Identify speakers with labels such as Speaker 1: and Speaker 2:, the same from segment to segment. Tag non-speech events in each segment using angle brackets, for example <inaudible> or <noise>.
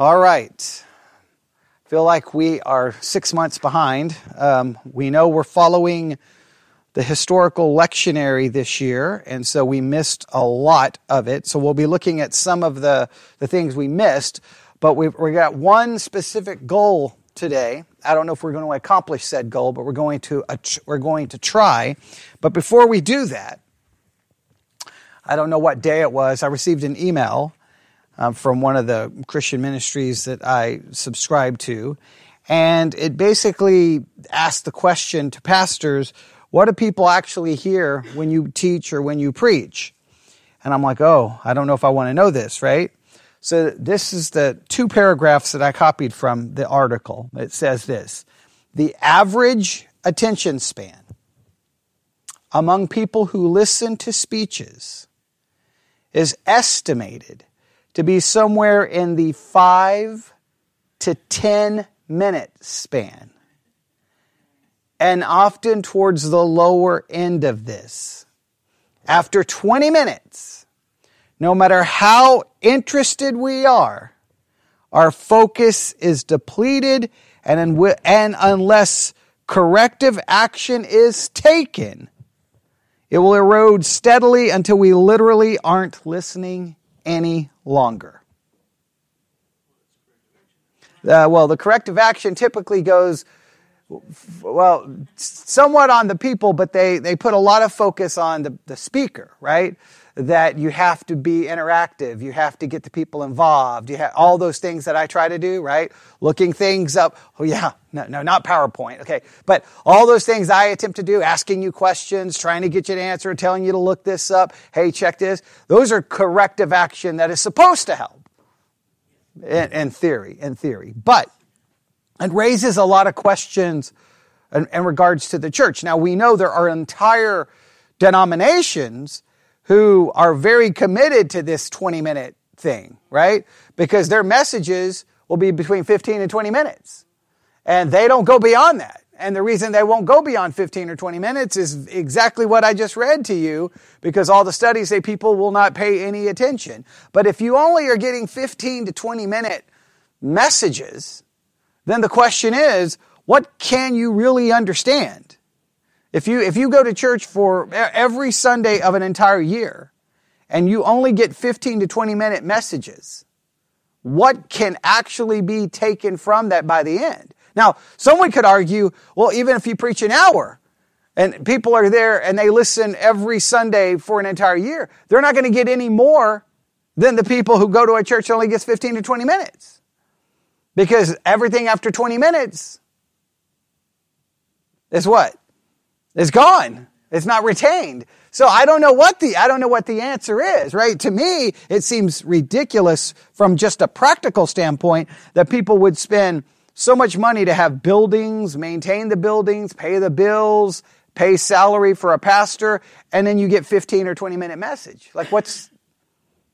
Speaker 1: All right. Feel like we are six months behind. Um, we know we're following the historical lectionary this year, and so we missed a lot of it. So we'll be looking at some of the, the things we missed, but we've, we got one specific goal today. I don't know if we're going to accomplish said goal, but we're going to, we're going to try. But before we do that, I don't know what day it was. I received an email um, from one of the Christian ministries that I subscribe to. And it basically asked the question to pastors what do people actually hear when you teach or when you preach? And I'm like, oh, I don't know if I want to know this, right? So this is the two paragraphs that I copied from the article. It says this The average attention span among people who listen to speeches is estimated to be somewhere in the five to 10 minute span, and often towards the lower end of this. After 20 minutes, no matter how interested we are, our focus is depleted, and, and unless corrective action is taken, it will erode steadily until we literally aren't listening any longer. Uh, well, the corrective action typically goes, well, somewhat on the people, but they, they put a lot of focus on the, the speaker, right? That you have to be interactive. You have to get the people involved. You have all those things that I try to do, right? Looking things up. Oh yeah, no, no, not PowerPoint. Okay. But all those things I attempt to do, asking you questions, trying to get you to answer, telling you to look this up. Hey, check this. Those are corrective action that is supposed to help in, in theory, in theory. But it raises a lot of questions in, in regards to the church. Now we know there are entire denominations who are very committed to this 20 minute thing, right? Because their messages will be between 15 and 20 minutes. And they don't go beyond that. And the reason they won't go beyond 15 or 20 minutes is exactly what I just read to you, because all the studies say people will not pay any attention. But if you only are getting 15 to 20 minute messages, then the question is, what can you really understand? If you, if you go to church for every Sunday of an entire year and you only get 15 to 20 minute messages, what can actually be taken from that by the end? Now, someone could argue, well, even if you preach an hour and people are there and they listen every Sunday for an entire year, they're not going to get any more than the people who go to a church that only gets 15 to 20 minutes. Because everything after 20 minutes is what? It's gone. It's not retained. So I don't know what the, I don't know what the answer is, right? To me, it seems ridiculous from just a practical standpoint that people would spend so much money to have buildings, maintain the buildings, pay the bills, pay salary for a pastor, and then you get 15 or 20 minute message. Like what's,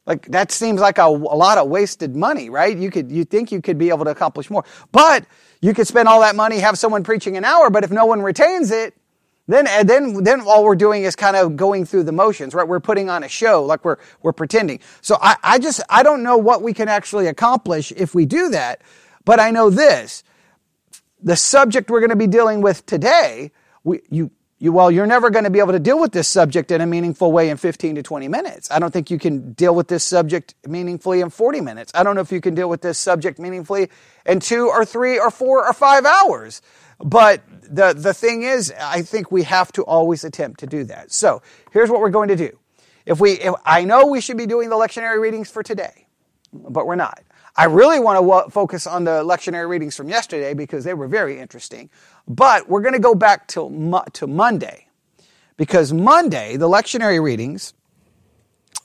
Speaker 1: like that seems like a, a lot of wasted money, right? You could, you think you could be able to accomplish more, but you could spend all that money, have someone preaching an hour, but if no one retains it, then, and then, then all we're doing is kind of going through the motions, right? We're putting on a show, like we're, we're pretending. So I, I just, I don't know what we can actually accomplish if we do that, but I know this. The subject we're going to be dealing with today, we, you, you, well, you're never going to be able to deal with this subject in a meaningful way in 15 to 20 minutes. I don't think you can deal with this subject meaningfully in 40 minutes. I don't know if you can deal with this subject meaningfully in two or three or four or five hours. But the, the thing is, I think we have to always attempt to do that. So here's what we're going to do. If we, if, I know we should be doing the lectionary readings for today, but we're not. I really want to focus on the lectionary readings from yesterday because they were very interesting. But we're going to go back to, mo- to Monday because Monday, the lectionary readings,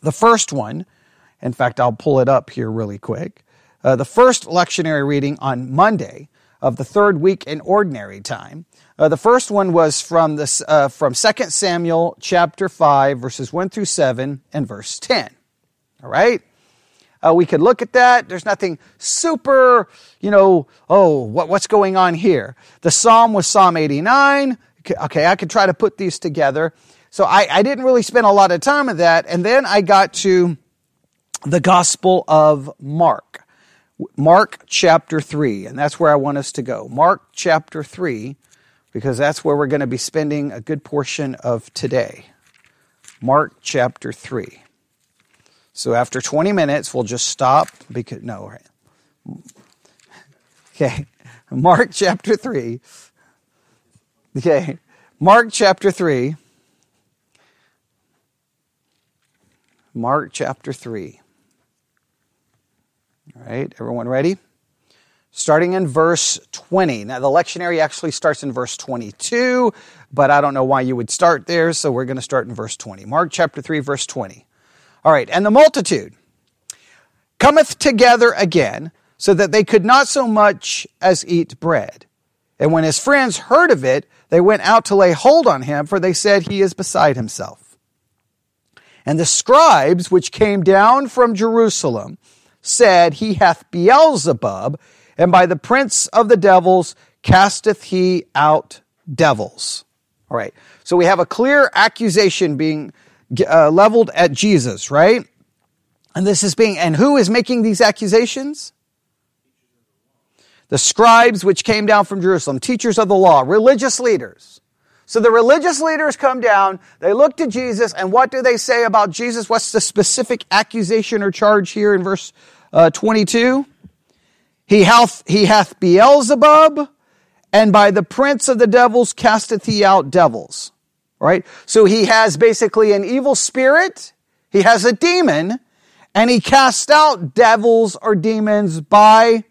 Speaker 1: the first one, in fact, I'll pull it up here really quick. Uh, the first lectionary reading on Monday of the third week in ordinary time. Uh, the first one was from this uh, from 2 Samuel chapter 5 verses 1 through 7 and verse 10. All right? Uh, we could look at that. There's nothing super, you know, oh, what, what's going on here? The psalm was Psalm 89. Okay, I could try to put these together. So I, I didn't really spend a lot of time on that. And then I got to the Gospel of Mark Mark chapter 3, and that's where I want us to go. Mark chapter 3, because that's where we're going to be spending a good portion of today. Mark chapter 3. So after 20 minutes, we'll just stop because, no. <laughs> Okay, Mark chapter 3. Okay, Mark chapter 3. Mark chapter 3. All right, everyone ready? Starting in verse 20. Now, the lectionary actually starts in verse 22, but I don't know why you would start there, so we're going to start in verse 20. Mark chapter 3, verse 20. All right, and the multitude cometh together again, so that they could not so much as eat bread. And when his friends heard of it, they went out to lay hold on him, for they said, He is beside himself. And the scribes which came down from Jerusalem said, He hath Beelzebub, and by the prince of the devils casteth he out devils. All right. So we have a clear accusation being uh, leveled at Jesus, right? And this is being, and who is making these accusations? The scribes which came down from Jerusalem, teachers of the law, religious leaders. So the religious leaders come down, they look to Jesus, and what do they say about Jesus? What's the specific accusation or charge here in verse uh, 22? He hath, he hath Beelzebub, and by the prince of the devils casteth he out devils. Right? So he has basically an evil spirit, he has a demon, and he casts out devils or demons by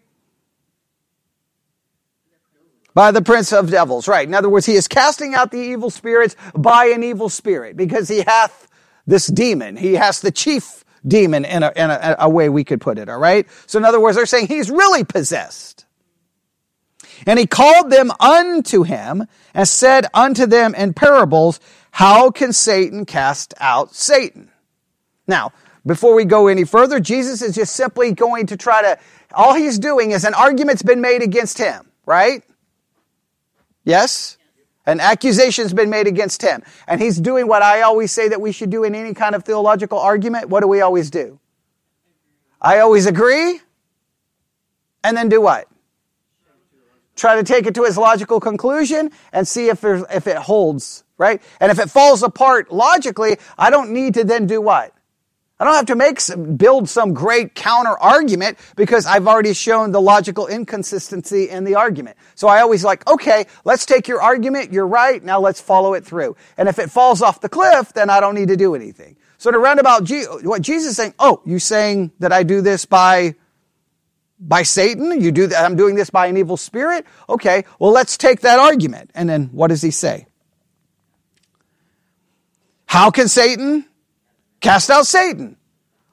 Speaker 1: by the prince of devils, right. In other words, he is casting out the evil spirits by an evil spirit because he hath this demon. He has the chief demon in a, in a, a way we could put it, all right? So in other words, they're saying he's really possessed. And he called them unto him and said unto them in parables, how can Satan cast out Satan? Now, before we go any further, Jesus is just simply going to try to, all he's doing is an argument's been made against him, right? Yes? An accusation's been made against him. And he's doing what I always say that we should do in any kind of theological argument. What do we always do? I always agree. And then do what? Try to take it to its logical conclusion and see if, if it holds, right? And if it falls apart logically, I don't need to then do what? I don't have to make build some great counter argument because I've already shown the logical inconsistency in the argument. So I always like, okay, let's take your argument. You're right. Now let's follow it through. And if it falls off the cliff, then I don't need to do anything. So to round roundabout, what Jesus is saying, oh, you saying that I do this by by Satan? You do that? I'm doing this by an evil spirit? Okay, well, let's take that argument. And then what does he say? How can Satan Cast out Satan.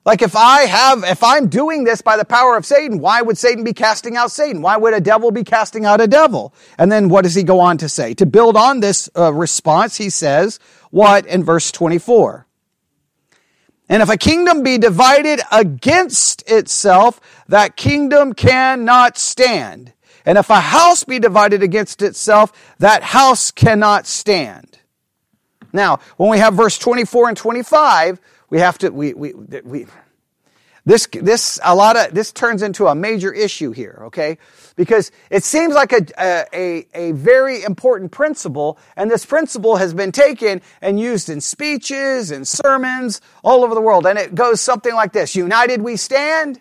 Speaker 1: Like if I have, if I'm doing this by the power of Satan, why would Satan be casting out Satan? Why would a devil be casting out a devil? And then what does he go on to say? To build on this uh, response, he says, what in verse 24? And if a kingdom be divided against itself, that kingdom cannot stand. And if a house be divided against itself, that house cannot stand. Now, when we have verse 24 and 25, we have to, we, we, we, this, this, a lot of, this turns into a major issue here, okay? Because it seems like a, a, a very important principle, and this principle has been taken and used in speeches and sermons all over the world. And it goes something like this United we stand,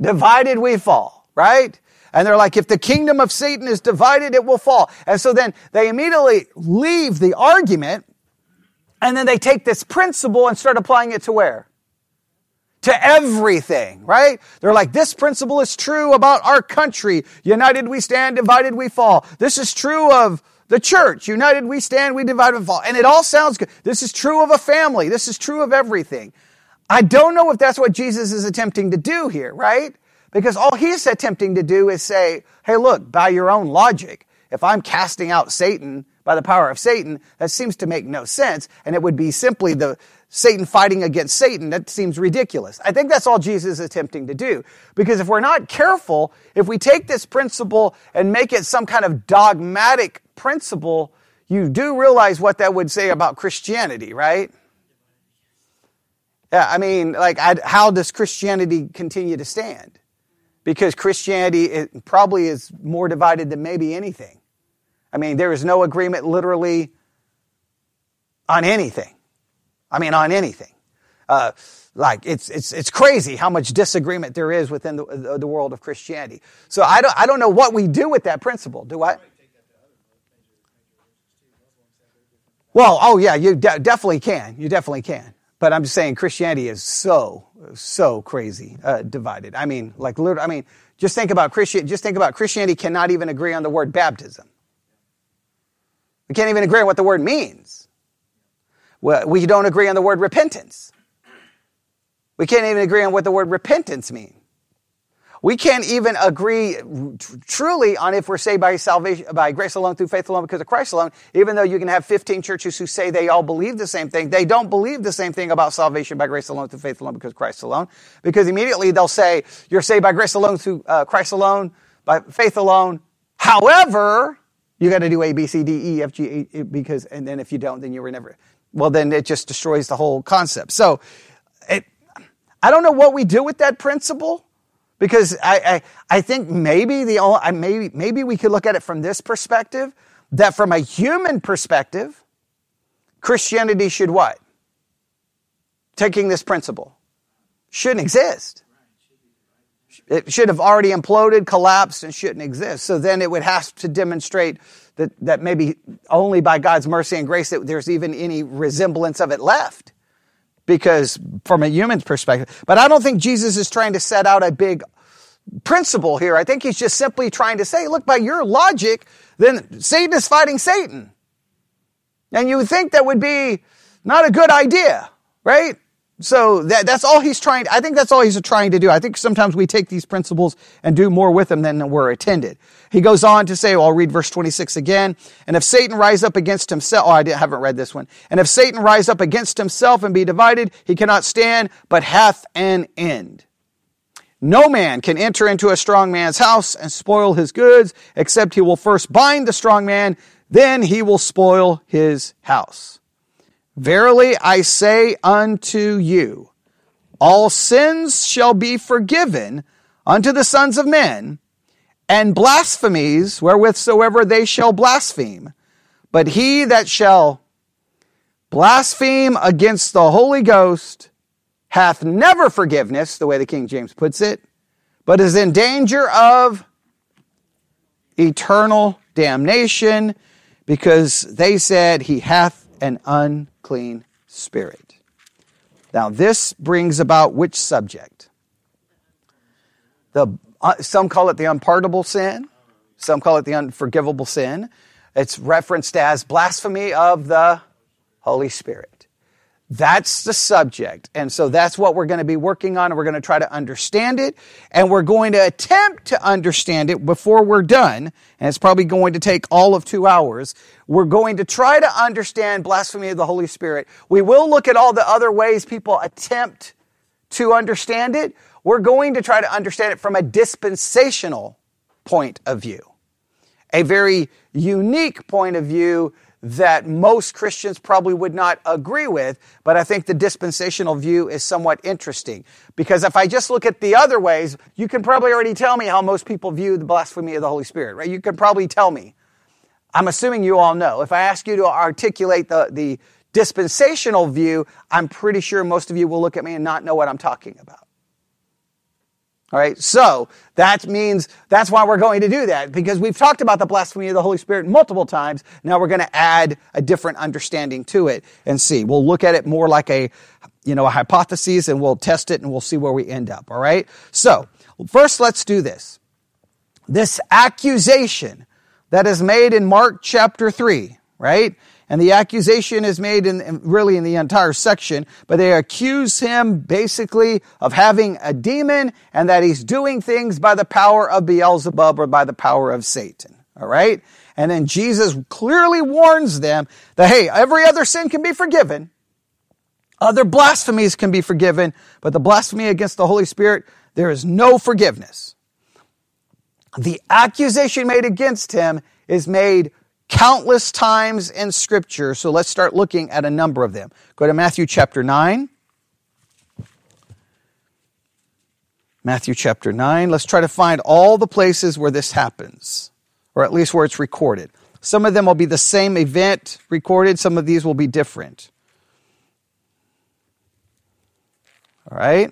Speaker 1: divided we fall, right? And they're like, if the kingdom of Satan is divided, it will fall. And so then they immediately leave the argument and then they take this principle and start applying it to where? To everything, right? They're like, this principle is true about our country. United we stand, divided we fall. This is true of the church. United we stand, we divide and fall. And it all sounds good. This is true of a family. This is true of everything. I don't know if that's what Jesus is attempting to do here, right? Because all he's attempting to do is say, hey, look, by your own logic, if I'm casting out Satan, by the power of Satan, that seems to make no sense. And it would be simply the Satan fighting against Satan. That seems ridiculous. I think that's all Jesus is attempting to do. Because if we're not careful, if we take this principle and make it some kind of dogmatic principle, you do realize what that would say about Christianity, right? Yeah, I mean, like, I, how does Christianity continue to stand? because Christianity probably is more divided than maybe anything. I mean, there is no agreement literally on anything. I mean, on anything. Uh, like it's it's it's crazy how much disagreement there is within the, the world of Christianity. So I don't I don't know what we do with that principle. Do I? Well, oh yeah, you de- definitely can. You definitely can. But I'm just saying Christianity is so so crazy uh, divided. I mean, like literally. I mean, just think about Christian. Just think about Christianity cannot even agree on the word baptism. We can't even agree on what the word means. We don't agree on the word repentance. We can't even agree on what the word repentance means. We can't even agree truly on if we're saved by salvation, by grace alone, through faith alone, because of Christ alone, even though you can have 15 churches who say they all believe the same thing. They don't believe the same thing about salvation by grace alone, through faith alone, because of Christ alone. Because immediately they'll say, you're saved by grace alone, through uh, Christ alone, by faith alone. However, you got to do A, B, C, D, E, F, G, A, because, and then if you don't, then you were never, well, then it just destroys the whole concept. So, it, I don't know what we do with that principle because I, I, I think maybe the only, maybe, maybe we could look at it from this perspective that from a human perspective, Christianity should what? Taking this principle. Shouldn't exist. It should have already imploded, collapsed, and shouldn't exist. So then it would have to demonstrate that, that maybe only by God's mercy and grace that there's even any resemblance of it left because from a human's perspective. But I don't think Jesus is trying to set out a big principle here. I think he's just simply trying to say, look, by your logic, then Satan is fighting Satan. And you would think that would be not a good idea, right? So that, that's all he's trying. I think that's all he's trying to do. I think sometimes we take these principles and do more with them than we're intended. He goes on to say, well, I'll read verse 26 again. And if Satan rise up against himself, oh, I haven't read this one. And if Satan rise up against himself and be divided, he cannot stand, but hath an end. No man can enter into a strong man's house and spoil his goods, except he will first bind the strong man, then he will spoil his house. Verily I say unto you, all sins shall be forgiven unto the sons of men, and blasphemies wherewithsoever they shall blaspheme. But he that shall blaspheme against the Holy Ghost hath never forgiveness, the way the King James puts it, but is in danger of eternal damnation, because they said he hath an clean spirit. Now, this brings about which subject? The, uh, some call it the unpardonable sin. Some call it the unforgivable sin. It's referenced as blasphemy of the Holy Spirit. That's the subject. And so that's what we're going to be working on. We're going to try to understand it and we're going to attempt to understand it before we're done. And it's probably going to take all of two hours. We're going to try to understand blasphemy of the Holy Spirit. We will look at all the other ways people attempt to understand it. We're going to try to understand it from a dispensational point of view. A very unique point of view that most Christians probably would not agree with, but I think the dispensational view is somewhat interesting. Because if I just look at the other ways, you can probably already tell me how most people view the blasphemy of the Holy Spirit, right? You can probably tell me. I'm assuming you all know. If I ask you to articulate the, the dispensational view, I'm pretty sure most of you will look at me and not know what I'm talking about. All right. So that means that's why we're going to do that because we've talked about the blasphemy of the Holy Spirit multiple times. Now we're going to add a different understanding to it and see. We'll look at it more like a, you know, a hypothesis and we'll test it and we'll see where we end up. All right. So first let's do this. This accusation that is made in Mark chapter three, right? And the accusation is made in, really in the entire section, but they accuse him basically of having a demon and that he's doing things by the power of Beelzebub or by the power of Satan. All right? And then Jesus clearly warns them that, hey, every other sin can be forgiven. Other blasphemies can be forgiven, but the blasphemy against the Holy Spirit, there is no forgiveness. The accusation made against him is made countless times in Scripture. So let's start looking at a number of them. Go to Matthew chapter 9. Matthew chapter 9. Let's try to find all the places where this happens, or at least where it's recorded. Some of them will be the same event recorded, some of these will be different. All right?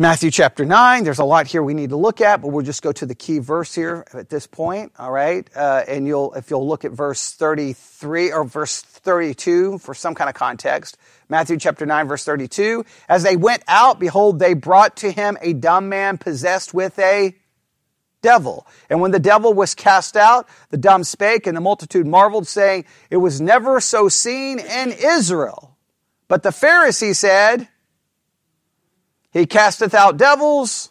Speaker 1: Matthew chapter 9, there's a lot here we need to look at, but we'll just go to the key verse here at this point, all right? Uh, and you'll, if you'll look at verse 33 or verse 32 for some kind of context. Matthew chapter 9, verse 32. As they went out, behold, they brought to him a dumb man possessed with a devil. And when the devil was cast out, the dumb spake, and the multitude marveled, saying, It was never so seen in Israel. But the Pharisee said, he casteth out devils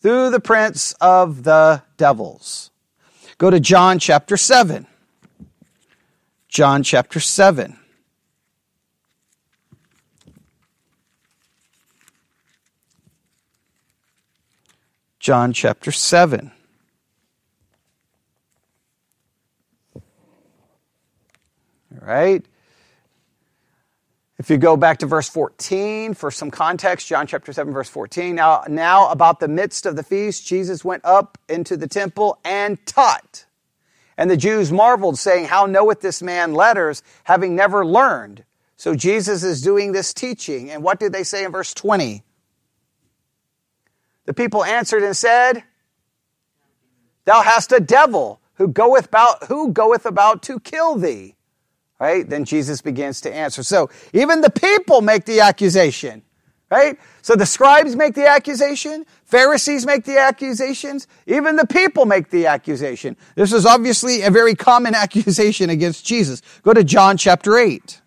Speaker 1: through the prince of the devils. Go to John chapter 7. John chapter 7. John chapter 7. All right. If you go back to verse 14 for some context, John chapter 7, verse 14. Now, now about the midst of the feast, Jesus went up into the temple and taught. And the Jews marveled, saying, How knoweth this man letters, having never learned? So Jesus is doing this teaching. And what did they say in verse 20? The people answered and said, Thou hast a devil who goeth about, who goeth about to kill thee. Right? Then Jesus begins to answer. So even the people make the accusation. Right? So the scribes make the accusation, Pharisees make the accusations, even the people make the accusation. This is obviously a very common <laughs> accusation against Jesus. Go to John chapter 8.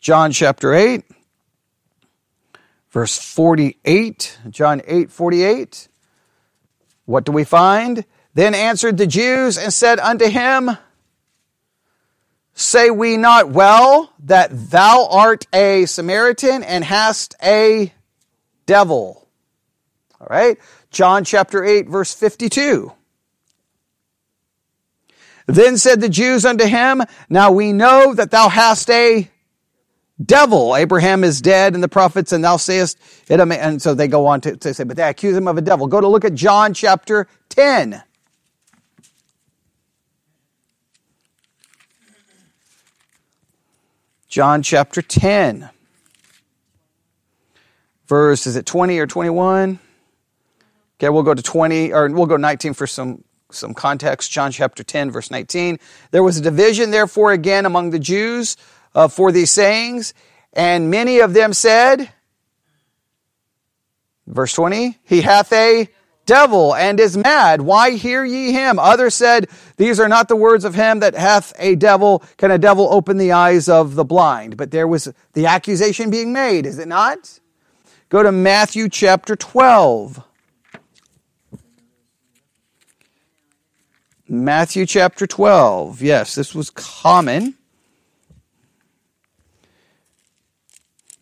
Speaker 1: John chapter 8 verse 48, John 8, 48. What do we find? Then answered the Jews and said unto him, Say we not well that thou art a Samaritan and hast a devil? All right. John chapter 8, verse 52. Then said the Jews unto him, Now we know that thou hast a devil. Abraham is dead and the prophets, and thou sayest it. And so they go on to, to say, but they accuse him of a devil. Go to look at John chapter 10. John chapter 10. Verse, is it 20 or 21? Okay, we'll go to 20, or we'll go 19 for some, some context. John chapter 10, verse 19. There was a division, therefore, again among the Jews uh, for these sayings. And many of them said, verse 20, he hath a devil and is mad. Why hear ye him? Others said, These are not the words of him that hath a devil. Can a devil open the eyes of the blind? But there was the accusation being made, is it not? Go to Matthew chapter 12. Matthew chapter 12. Yes, this was common.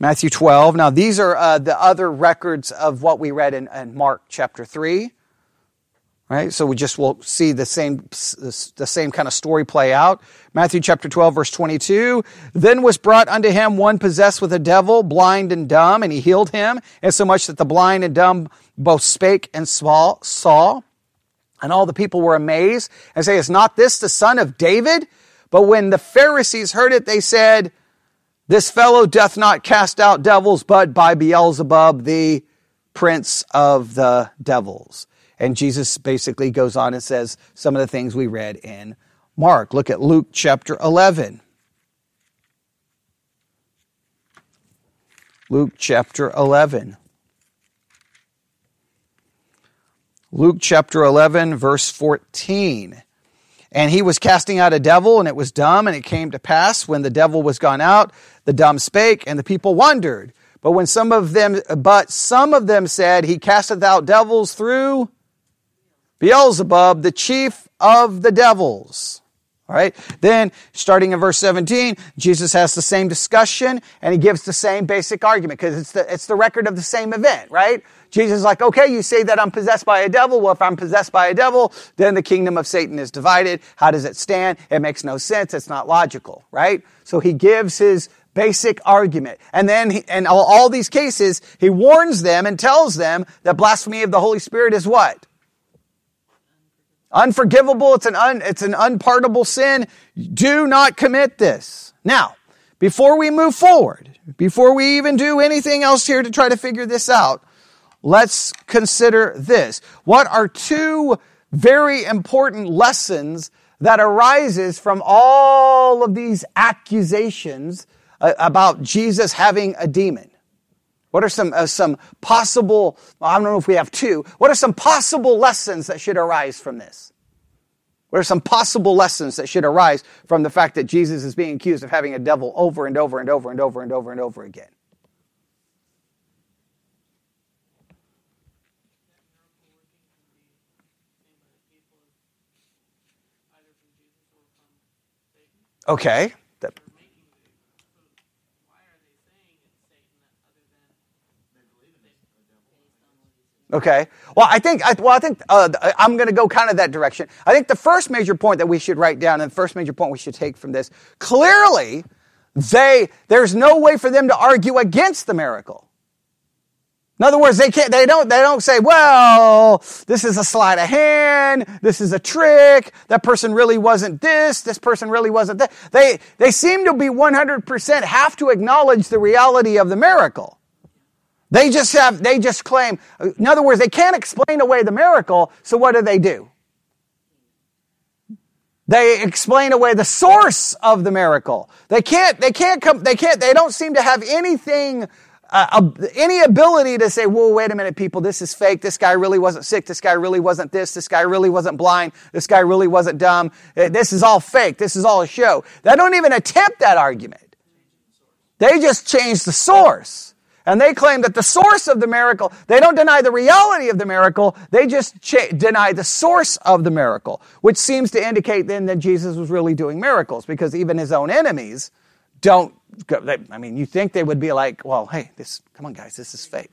Speaker 1: Matthew 12. Now, these are uh, the other records of what we read in, in, Mark chapter 3. Right? So we just will see the same, the same kind of story play out. Matthew chapter 12, verse 22. Then was brought unto him one possessed with a devil, blind and dumb, and he healed him, insomuch that the blind and dumb both spake and saw. And all the people were amazed and say, Is not this the son of David? But when the Pharisees heard it, they said, this fellow doth not cast out devils, but by Beelzebub, the prince of the devils. And Jesus basically goes on and says some of the things we read in Mark. Look at Luke chapter 11. Luke chapter 11. Luke chapter 11, verse 14. And he was casting out a devil, and it was dumb, and it came to pass when the devil was gone out, the dumb spake, and the people wondered. But when some of them, but some of them said, He casteth out devils through Beelzebub, the chief of the devils. All right. Then, starting in verse 17, Jesus has the same discussion and he gives the same basic argument because it's the, it's the record of the same event, right? Jesus is like, okay, you say that I'm possessed by a devil. Well, if I'm possessed by a devil, then the kingdom of Satan is divided. How does it stand? It makes no sense. It's not logical, right? So he gives his basic argument. And then, he, and all, all these cases, he warns them and tells them that blasphemy of the Holy Spirit is what? Unforgivable. It's an, un, it's an unpardonable sin. Do not commit this. Now, before we move forward, before we even do anything else here to try to figure this out, let's consider this. What are two very important lessons that arises from all of these accusations uh, about Jesus having a demon? What are some, uh, some possible, I don't know if we have two, what are some possible lessons that should arise from this? What are some possible lessons that should arise from the fact that Jesus is being accused of having a devil over and over and over and over and over and over again? Okay. Okay. Well, I think, I, well, I think uh, I'm going to go kind of that direction. I think the first major point that we should write down and the first major point we should take from this, clearly, they, there's no way for them to argue against the miracle. In other words, they can't, they don't, they don't say, well, this is a sleight of hand. This is a trick. That person really wasn't this. This person really wasn't that. They, they seem to be 100% have to acknowledge the reality of the miracle. They just have, they just claim, in other words, they can't explain away the miracle, so what do they do? They explain away the source of the miracle. They can't, they can't come, they can't, they don't seem to have anything, uh, any ability to say, whoa, wait a minute, people, this is fake. This guy really wasn't sick. This guy really wasn't this. This guy really wasn't blind. This guy really wasn't dumb. Uh, this is all fake. This is all a show. They don't even attempt that argument. They just change the source. And they claim that the source of the miracle, they don't deny the reality of the miracle, they just cha- deny the source of the miracle, which seems to indicate then that Jesus was really doing miracles because even his own enemies don't, they, I mean, you think they would be like, well, hey, this, come on guys, this is fake.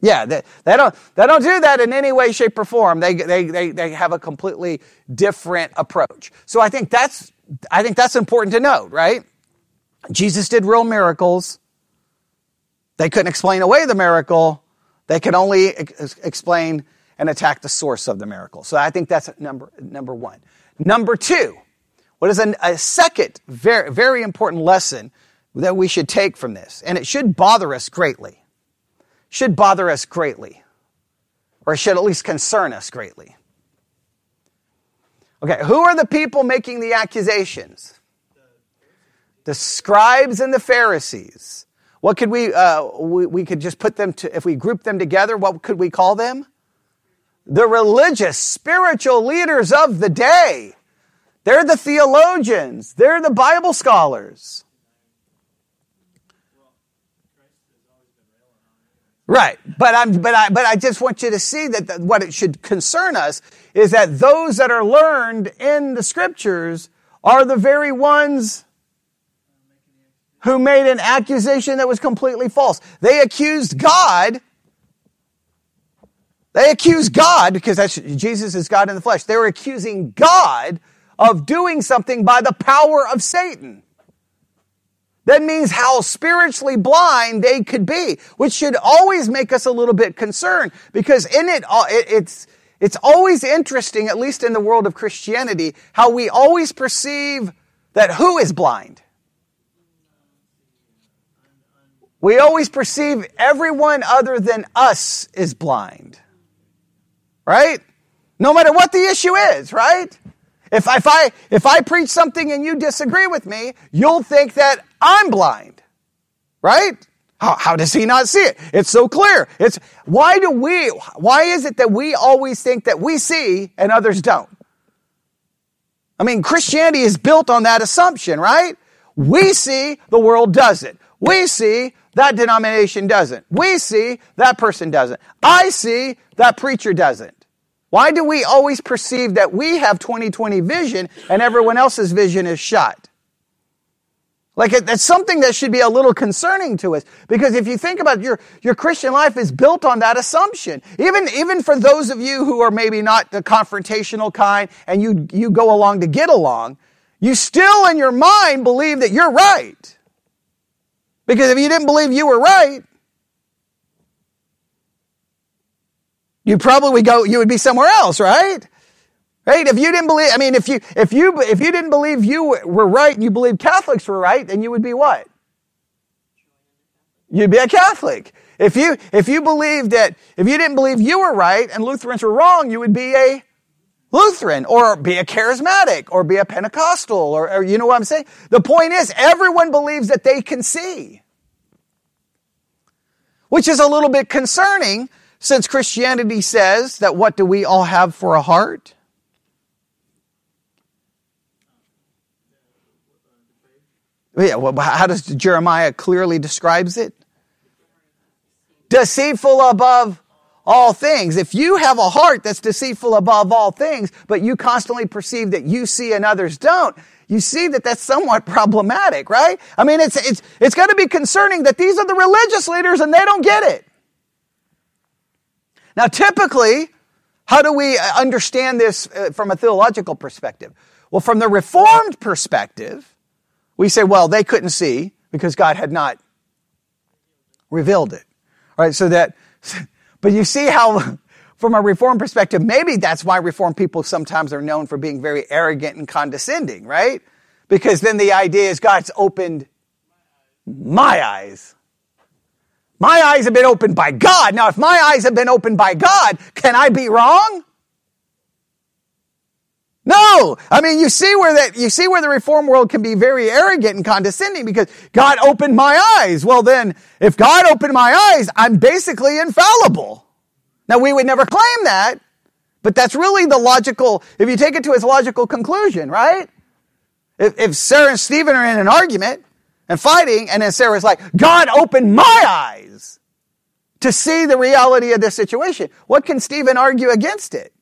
Speaker 1: Yeah, they, they, don't, they don't do that in any way, shape, or form. They, they, they, they have a completely different approach. So I think that's, I think that's important to note, right? Jesus did real miracles. They couldn't explain away the miracle. They could only ex- explain and attack the source of the miracle. So I think that's number, number one. Number two, what is a, a second very, very important lesson that we should take from this? And it should bother us greatly. Should bother us greatly. Or should at least concern us greatly. Okay, who are the people making the accusations? The scribes and the Pharisees. What could we, uh, we, we could just put them to, if we group them together, what could we call them? The religious, spiritual leaders of the day. They're the theologians. They're the Bible scholars. Right, but I'm, but I, but I just want you to see that the, what it should concern us is that those that are learned in the scriptures are the very ones who made an accusation that was completely false. They accused God. They accused God because that's, Jesus is God in the flesh. They were accusing God of doing something by the power of Satan. That means how spiritually blind they could be, which should always make us a little bit concerned because in it, uh, it's, it's always interesting, at least in the world of Christianity, how we always perceive that who is blind? We always perceive everyone other than us is blind. Right? No matter what the issue is, right? If, if, I, if I preach something and you disagree with me, you'll think that I'm blind. Right? How, how does he not see it? It's so clear. It's, why do we, why is it that we always think that we see and others don't? I mean, Christianity is built on that assumption, right? We see, the world doesn't. We see, that denomination doesn't. We see that person doesn't. I see that preacher doesn't. Why do we always perceive that we have 2020 vision and everyone else's vision is shot? Like that's something that should be a little concerning to us because if you think about it, your your Christian life is built on that assumption. Even even for those of you who are maybe not the confrontational kind and you you go along to get along, you still in your mind believe that you're right. Because if you didn't believe you were right, you probably would go you would be somewhere else, right? Right? If you didn't believe, I mean, if you, if you, if you didn't believe you were right and you believed Catholics were right, then you would be what? You'd be a Catholic. If you, if you believed that, if you didn't believe you were right and Lutherans were wrong, you would be a Lutheran or be a charismatic or be a Pentecostal or, or you know what I'm saying? The point is, everyone believes that they can see. Which is a little bit concerning since Christianity says that what do we all have for a heart? Yeah, well, how does Jeremiah clearly describes it? Deceitful above all things. If you have a heart that's deceitful above all things, but you constantly perceive that you see and others don't, you see that that's somewhat <laughs> problematic, right? I mean, it's, it's, it's going to be concerning that these are the religious leaders and they don't get it. Now, typically, how do we understand this uh, from a theological perspective? Well, from the Reformed perspective, we say, well, they couldn't see because God had not revealed it. All right, so that, but you see how, <laughs> from a reform perspective, maybe that's why reform people sometimes are known for being very arrogant and condescending, right? Because then the idea is God's opened my eyes. My eyes have been opened by God. Now, if my eyes have been opened by God, can I be wrong? No! I mean, you see where that, you see where the reform world can be very arrogant and condescending because God opened my eyes. Well then, if God opened my eyes, I'm basically infallible. Now we would never claim that, but that's really the logical, if you take it to its logical conclusion, right? If, if Sarah and Stephen are in an argument and fighting, and then Sarah's like, God opened my eyes to see the reality of this situation, what can Stephen argue against it?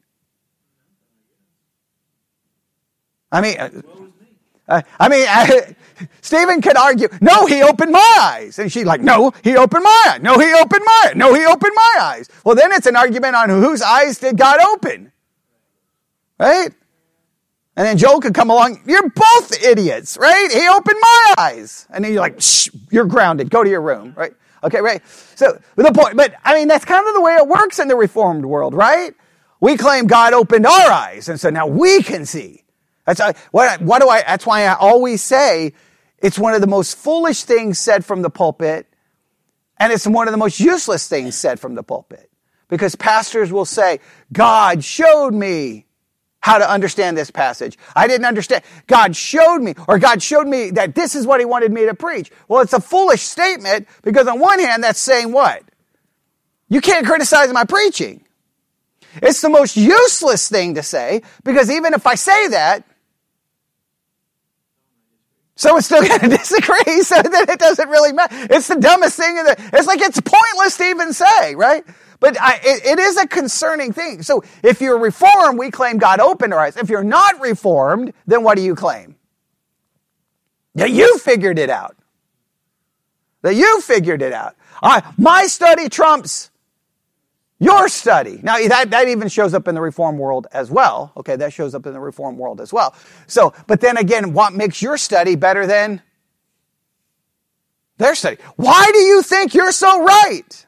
Speaker 1: I mean, uh, I mean, I, <laughs> Stephen could argue, no, he opened my eyes. And she's like, no, he opened my eyes. No, he opened my eyes. No, he opened my eyes. Well, then it's an argument on whose eyes did God open. Right? And then Joel could come along, you're both idiots, right? He opened my eyes. And then you're like, Shh, you're grounded. Go to your room, right? Okay, right? So, the point, but I mean, that's kind of the way it works in the reformed world, right? We claim God opened our eyes, and so now we can see. That's what, what do I, that's why I always say it's one of the most foolish things said from the pulpit, and it's one of the most useless things said from the pulpit. Because pastors will say, God showed me how to understand this passage. I didn't understand. God showed me, or God showed me that this is what He wanted me to preach. Well, it's a foolish statement because on one hand, that's saying what? You can't criticize my preaching. It's the most useless thing to say because even if I say that, Someone's still <laughs> going to disagree, so that it doesn't really matter. It's the dumbest thing. In the, it's like it's pointless to even say, right? But I, it, it is a concerning thing. So if you're reformed, we claim God opened our eyes. If you're not reformed, then what do you claim? That you figured it out. That you figured it out. Uh, my study trumps your study. Now, that, that even shows up in the reform world as well. Okay, that shows up in the reform world as well. So, but then again, what makes your study better than their study? Why do you think you're so right?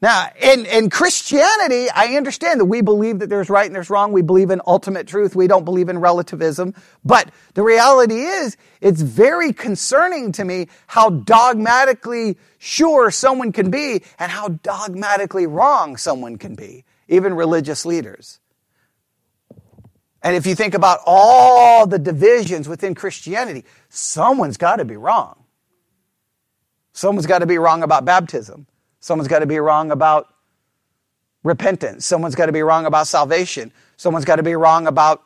Speaker 1: Now, in, in Christianity, I understand that we believe that there's right and there's wrong. We believe in ultimate truth. We don't believe in relativism. But the reality is, it's very concerning to me how dogmatically sure someone can be and how dogmatically wrong someone can be, even religious leaders. And if you think about all the divisions within Christianity, someone's got to be wrong. Someone's got to be wrong about baptism. Someone's got to be wrong about repentance. Someone's got to be wrong about salvation. Someone's got to be wrong about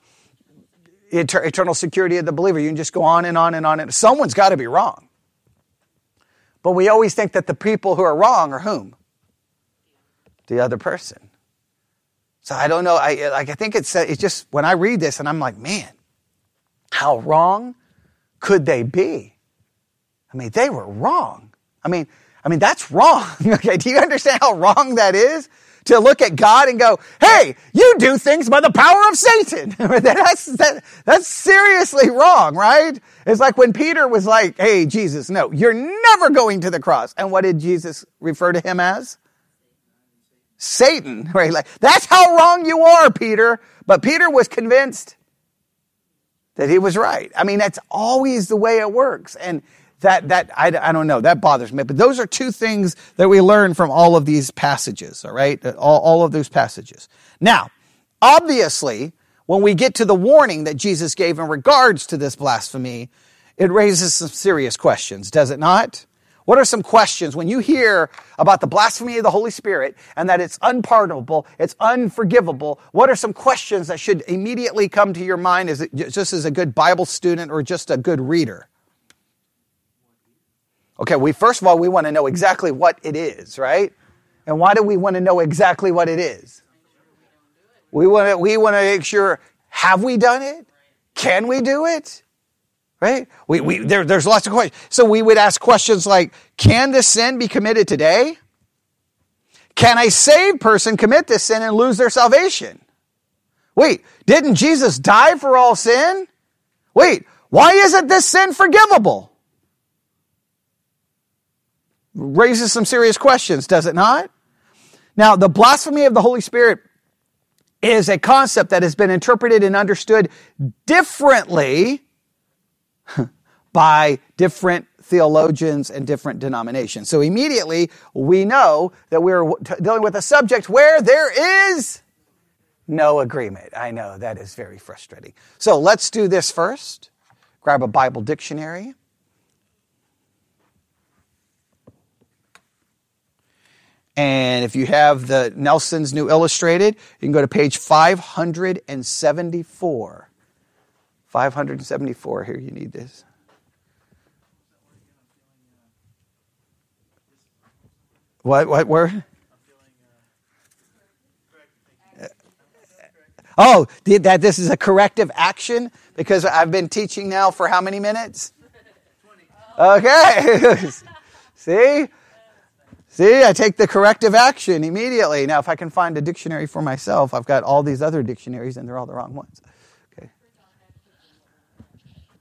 Speaker 1: eternal security of the believer. You can just go on and on and on. And someone's got to be wrong. But we always think that the people who are wrong are whom? The other person. So I don't know. I like. I think it's it's just when I read this and I'm like, man, how wrong could they be? I mean, they were wrong. I mean, I mean that's wrong. <laughs> okay, do you understand how wrong that is? To look at God and go, "Hey, you do things by the power of Satan." <laughs> that's that, that's seriously wrong, right? It's like when Peter was like, "Hey, Jesus, no, you're never going to the cross." And what did Jesus refer to him as? Satan, right? Like, that's how wrong you are, Peter. But Peter was convinced that he was right. I mean, that's always the way it works. And that, that, I, I don't know, that bothers me. But those are two things that we learn from all of these passages, all right? All, all of those passages. Now, obviously, when we get to the warning that Jesus gave in regards to this blasphemy, it raises some serious questions, does it not? What are some questions when you hear about the blasphemy of the Holy Spirit and that it's unpardonable, it's unforgivable? What are some questions that should immediately come to your mind as just as a good Bible student or just a good reader? Okay, we first of all we want to know exactly what it is, right? And why do we want to know exactly what it is? We want to we want to make sure have we done it? Can we do it? Right? We, we, there, there's lots of questions. So we would ask questions like, can this sin be committed today? Can a saved person commit this sin and lose their salvation? Wait, didn't Jesus die for all sin? Wait, why isn't this sin forgivable? Raises some serious questions, does it not? Now, the blasphemy of the Holy Spirit is a concept that has been interpreted and understood differently <laughs> by different theologians and different denominations. So immediately we know that we're dealing with a subject where there is no agreement. I know that is very frustrating. So let's do this first. Grab a Bible dictionary. And if you have the Nelson's New Illustrated, you can go to page 574. 574 here, you need this. What, what word? Oh, that this is a corrective action because I've been teaching now for how many minutes? <laughs> Okay. <laughs> See? See, I take the corrective action immediately. Now, if I can find a dictionary for myself, I've got all these other dictionaries and they're all the wrong ones.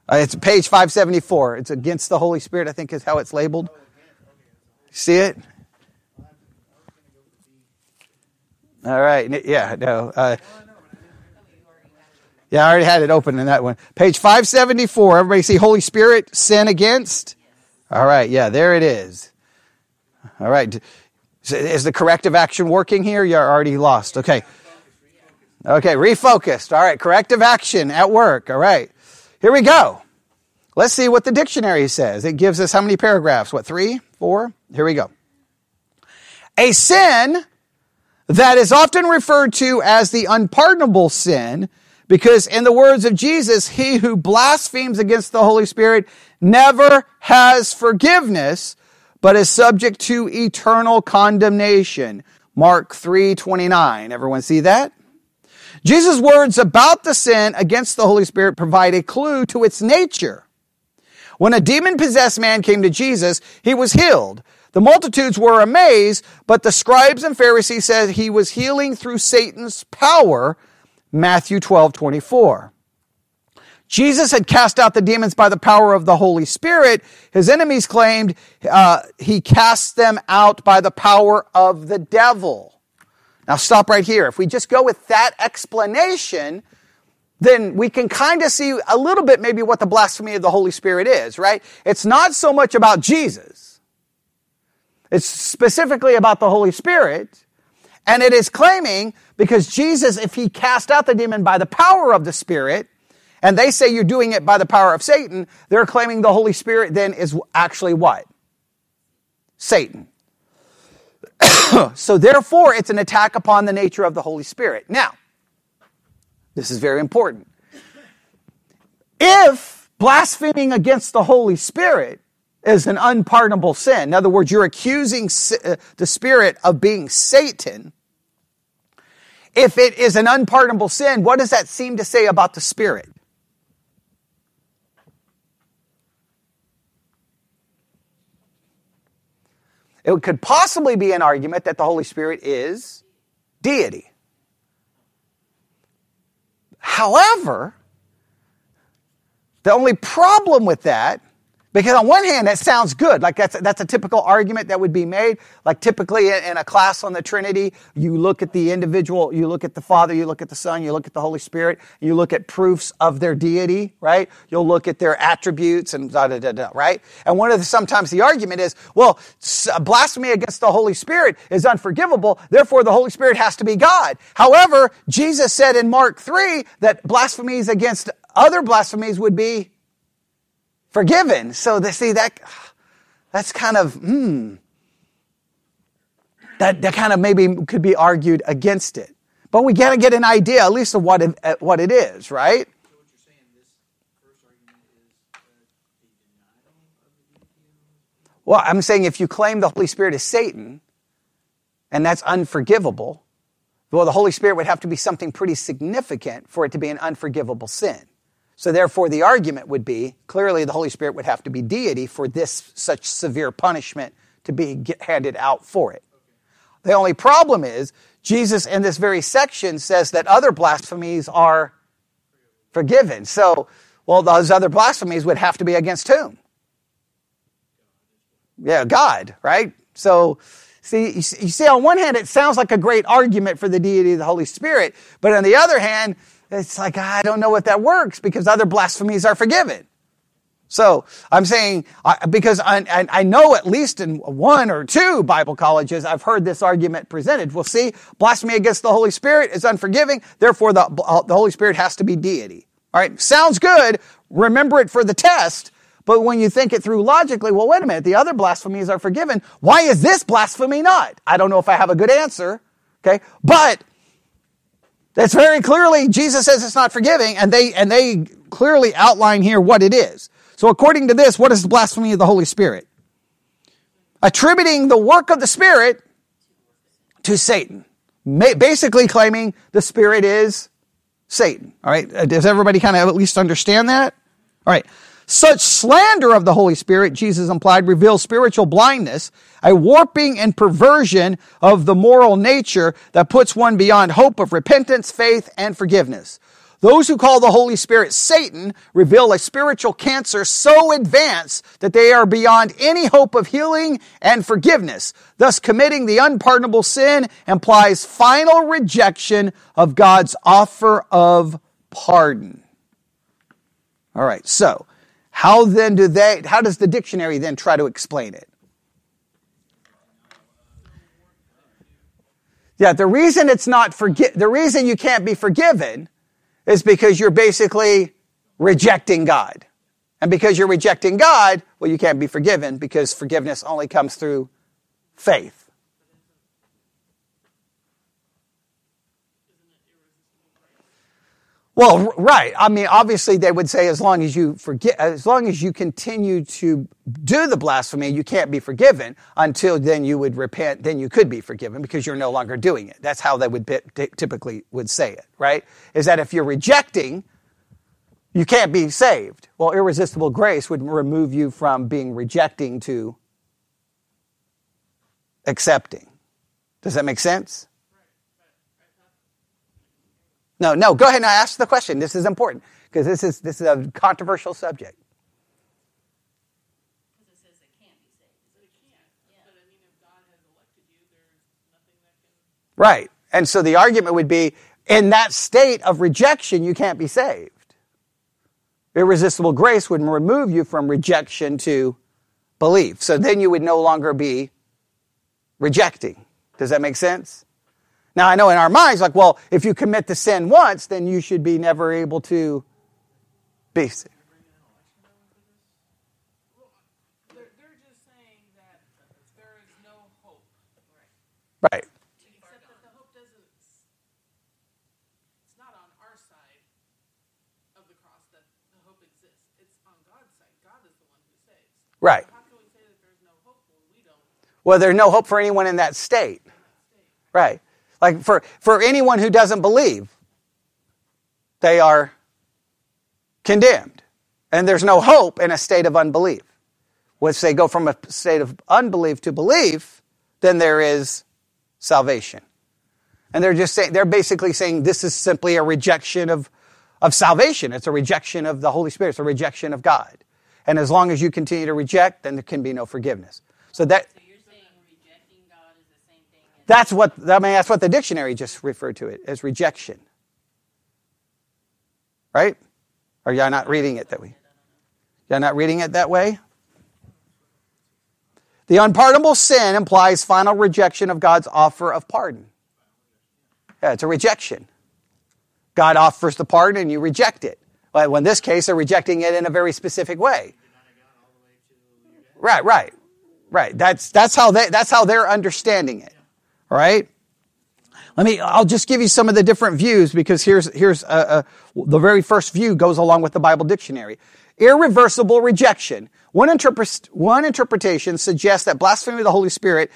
Speaker 1: Uh, it's page 574. It's against the Holy Spirit, I think is how it's labeled. See it? All right. Yeah, no. Uh, yeah, I already had it open in that one. Page 574. Everybody see Holy Spirit, sin against? All right. Yeah, there it is. All right. Is the corrective action working here? You're already lost. Okay. Okay, refocused. All right, corrective action at work. All right. Here we go. Let's see what the dictionary says. It gives us how many paragraphs? What, three, four? Here we go. A sin that is often referred to as the unpardonable sin because in the words of Jesus, he who blasphemes against the Holy Spirit never has forgiveness, but is subject to eternal condemnation. Mark 3:29. Everyone see that? Jesus' words about the sin against the Holy Spirit provide a clue to its nature. When a demon possessed man came to Jesus, he was healed. The multitudes were amazed, but the scribes and Pharisees said he was healing through Satan's power. Matthew 12, 24. Jesus had cast out the demons by the power of the Holy Spirit. His enemies claimed uh, he cast them out by the power of the devil. Now stop right here. If we just go with that explanation, then we can kind of see a little bit maybe what the blasphemy of the Holy Spirit is, right? It's not so much about Jesus. It's specifically about the Holy Spirit. And it is claiming because Jesus, if he cast out the demon by the power of the Spirit, and they say you're doing it by the power of Satan, they're claiming the Holy Spirit then is actually what? Satan. <coughs> so therefore, it's an attack upon the nature of the Holy Spirit. Now, this is very important. If blaspheming against the Holy Spirit is an unpardonable sin, in other words, you're accusing uh, the Spirit of being Satan, if it is an unpardonable sin, what does that seem to say about the Spirit? It could possibly be an argument that the Holy Spirit is deity. However, the only problem with that because on one hand, that sounds good. Like that's, that's a typical argument that would be made. Like typically in a class on the Trinity, you look at the individual, you look at the Father, you look at the Son, you look at the Holy Spirit, you look at proofs of their deity, right? You'll look at their attributes and da da da da, right? And one of the, sometimes the argument is, well, blasphemy against the Holy Spirit is unforgivable, therefore the Holy Spirit has to be God. However, Jesus said in Mark 3 that blasphemies against other blasphemies would be forgiven. So they see that that's kind of hmm. That that kind of maybe could be argued against it. But we got to get an idea, at least of what it, what it is, right? Well, I'm saying if you claim the Holy Spirit is Satan, and that's unforgivable, well, the Holy Spirit would have to be something pretty significant for it to be an unforgivable sin. So therefore, the argument would be clearly the Holy Spirit would have to be deity for this such severe punishment to be handed out for it. The only problem is Jesus in this very section says that other blasphemies are forgiven. So, well, those other blasphemies would have to be against whom? Yeah, God, right? So, see, you see, on one hand, it sounds like a great argument for the deity of the Holy Spirit, but on the other hand, it's like, I don't know what that works because other blasphemies are forgiven. So I'm saying, because I, I, know at least in one or two Bible colleges, I've heard this argument presented. Well, see, blasphemy against the Holy Spirit is unforgiving. Therefore, the, uh, the Holy Spirit has to be deity. All right. Sounds good. Remember it for the test. But when you think it through logically, well, wait a minute. The other blasphemies are forgiven. Why is this blasphemy not? I don't know if I have a good answer. Okay. But that's very clearly, Jesus says it's not forgiving, and they, and they clearly outline here what it is. So according to this, what is the blasphemy of the Holy Spirit? Attributing the work of the Spirit to Satan. Basically claiming the Spirit is Satan. All right. Uh, does everybody kind of at least understand that? All right. Such slander of the Holy Spirit, Jesus implied, reveals spiritual blindness, a warping and perversion of the moral nature that puts one beyond hope of repentance, faith, and forgiveness. Those who call the Holy Spirit Satan reveal a spiritual cancer so advanced that they are beyond any hope of healing and forgiveness. Thus, committing the unpardonable sin implies final rejection of God's offer of pardon. All right, so how then do they, how does the dictionary then try to explain it? Yeah, the reason it's not forgi- the reason you can't be forgiven is because you're basically rejecting God. And because you're rejecting God, well, you can't be forgiven because forgiveness only comes through faith. Well, right. I mean, obviously, they would say as long as you forget, as long as you continue to do the blasphemy, you can't be forgiven until then you would repent. Then you could be forgiven because you're no longer doing it. That's how they would typically would say it. Right? Is that if you're rejecting, you can't be saved. Well, irresistible grace would remove you from being rejecting to accepting. Does that make sense? No, no, go ahead and ask the question. This is important because this is, this is a controversial subject. Right. And so the argument would be in that state of rejection, you can't be saved. Irresistible grace would remove you from rejection to belief. So then you would no longer be rejecting. Does that make sense? Now, I know in our minds, like, well, if you commit the sin once, then you should be never able to be saved. Right. Right. Well, there's no hope for anyone in that state. Right. Like for, for anyone who doesn't believe, they are condemned. And there's no hope in a state of unbelief. Once they go from a state of unbelief to belief, then there is salvation. And they're just saying, they're basically saying this is simply a rejection of, of salvation. It's a rejection of the Holy Spirit. It's a rejection of God. And as long as you continue to reject, then there can be no forgiveness. So that. That's what I mean. That's what the dictionary just referred to it as rejection. Right? Are y'all not reading it that way? Y'all not reading it that way? The unpardonable sin implies final rejection of God's offer of pardon. Yeah, it's a rejection. God offers the pardon and you reject it. Well, in this case, they're rejecting it in a very specific way. Right, right, right. That's, that's, how, they, that's how they're understanding it. All right? Let me, I'll just give you some of the different views because here's, here's a, a, the very first view goes along with the Bible dictionary. Irreversible rejection. One, interpre- one interpretation suggests that blasphemy of the Holy Spirit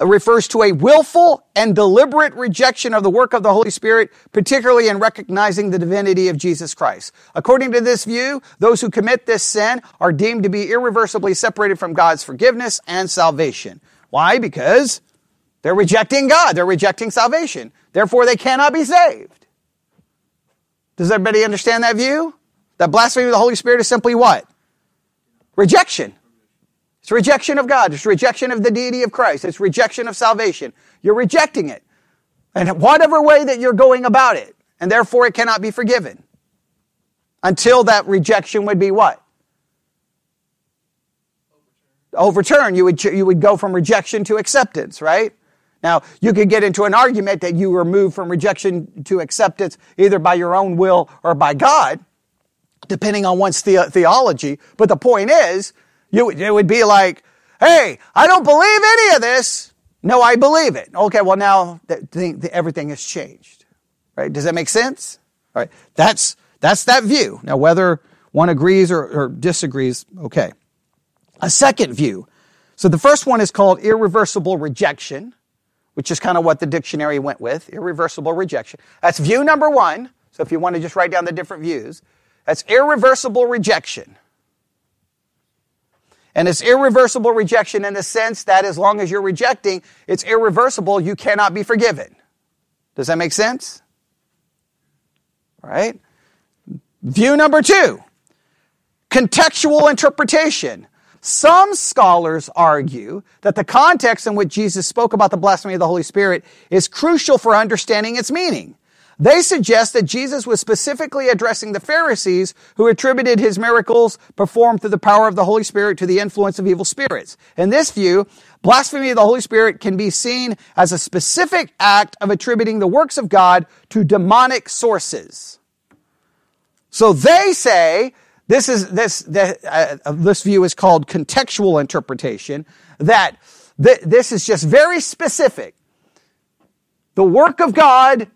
Speaker 1: refers to a willful and deliberate rejection of the work of the Holy Spirit, particularly in recognizing the divinity of Jesus Christ. According to this view, those who commit this sin are deemed to be irreversibly separated from God's forgiveness and salvation. Why? Because they're rejecting God. They're rejecting salvation. Therefore, they cannot be saved. Does everybody understand that view? That blasphemy of the Holy Spirit is simply what? Rejection. It's rejection of God. It's rejection of the deity of Christ. It's rejection of salvation. You're rejecting it. And whatever way that you're going about it. And therefore it cannot be forgiven. Until that rejection would be what? Overturn. You would, you would go from rejection to acceptance, right? Now, you could get into an argument that you were moved from rejection to acceptance either by your own will or by God, depending on one's the- theology. But the point is, you, it would be like, hey, I don't believe any of this. No, I believe it. Okay, well now the, everything has changed. Right? Does that make sense? All right. That's, that's that view. Now, whether one agrees or, or disagrees, okay. A second view. So the first one is called irreversible rejection, which is kind of what the dictionary went with, irreversible rejection. That's view number one. So if you want to just write down the different views, that's irreversible rejection. And it's irreversible rejection in the sense that as long as you're rejecting, it's irreversible, you cannot be forgiven. Does that make sense? Right. View number two contextual interpretation. Some scholars argue that the context in which Jesus spoke about the blasphemy of the Holy Spirit is crucial for understanding its meaning. They suggest that Jesus was specifically addressing the Pharisees who attributed his miracles performed through the power of the Holy Spirit to the influence of evil spirits. In this view, blasphemy of the Holy Spirit can be seen as a specific act of attributing the works of God to demonic sources. So they say, this is, this, the, uh, this view is called contextual interpretation, that th- this is just very specific. The work of God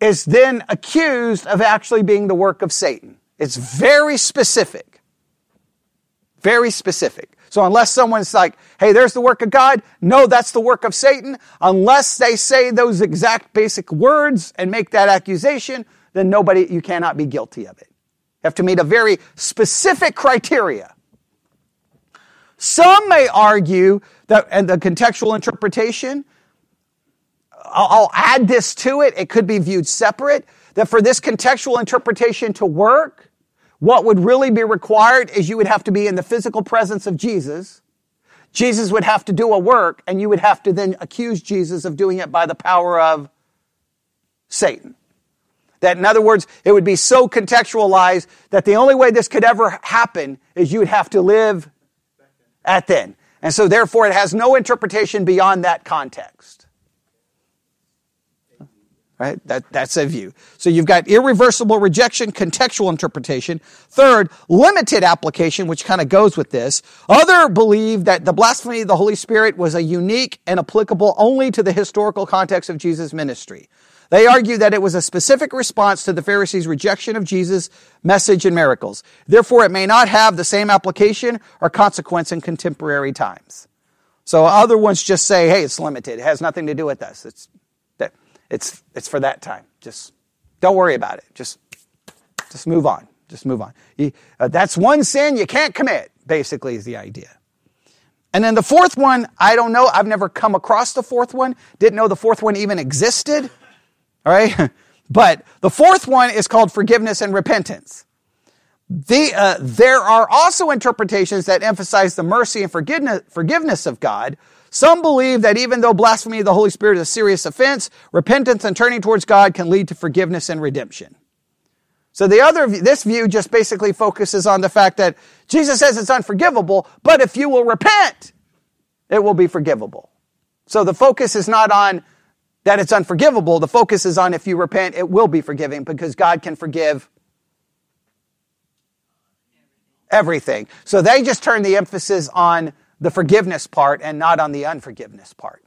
Speaker 1: is then accused of actually being the work of Satan. It's very specific. Very specific. So unless someone's like, hey, there's the work of God, no, that's the work of Satan, unless they say those exact basic words and make that accusation, then nobody, you cannot be guilty of it. Have to meet a very specific criteria. Some may argue that, and the contextual interpretation, I'll add this to it. It could be viewed separate. That for this contextual interpretation to work, what would really be required is you would have to be in the physical presence of Jesus. Jesus would have to do a work, and you would have to then accuse Jesus of doing it by the power of Satan. That, in other words, it would be so contextualized that the only way this could ever happen is you would have to live at then. And so, therefore, it has no interpretation beyond that context. Right? That, that's a view. So you've got irreversible rejection, contextual interpretation. Third, limited application, which kind of goes with this. Other believe that the blasphemy of the Holy Spirit was a unique and applicable only to the historical context of Jesus' ministry. They argue that it was a specific response to the Pharisees' rejection of Jesus' message and miracles. Therefore, it may not have the same application or consequence in contemporary times. So other ones just say, hey, it's limited. It has nothing to do with us. It's It's, it's for that time. Just don't worry about it. Just, just move on. Just move on. Uh, that's one sin you can't commit, basically, is the idea. And then the fourth one, I don't know. I've never come across the fourth one. Didn't know the fourth one even existed. All right. <laughs> But the fourth one is called forgiveness and repentance. The, uh, there are also interpretations that emphasize the mercy and forgiveness, forgiveness of God. Some believe that even though blasphemy of the Holy Spirit is a serious offense, repentance and turning towards God can lead to forgiveness and redemption. So the other, this view just basically focuses on the fact that Jesus says it's unforgivable, but if you will repent, it will be forgivable. So the focus is not on that it's unforgivable. The focus is on if you repent, it will be forgiving because God can forgive everything. So they just turn the emphasis on the forgiveness part and not on the unforgiveness part.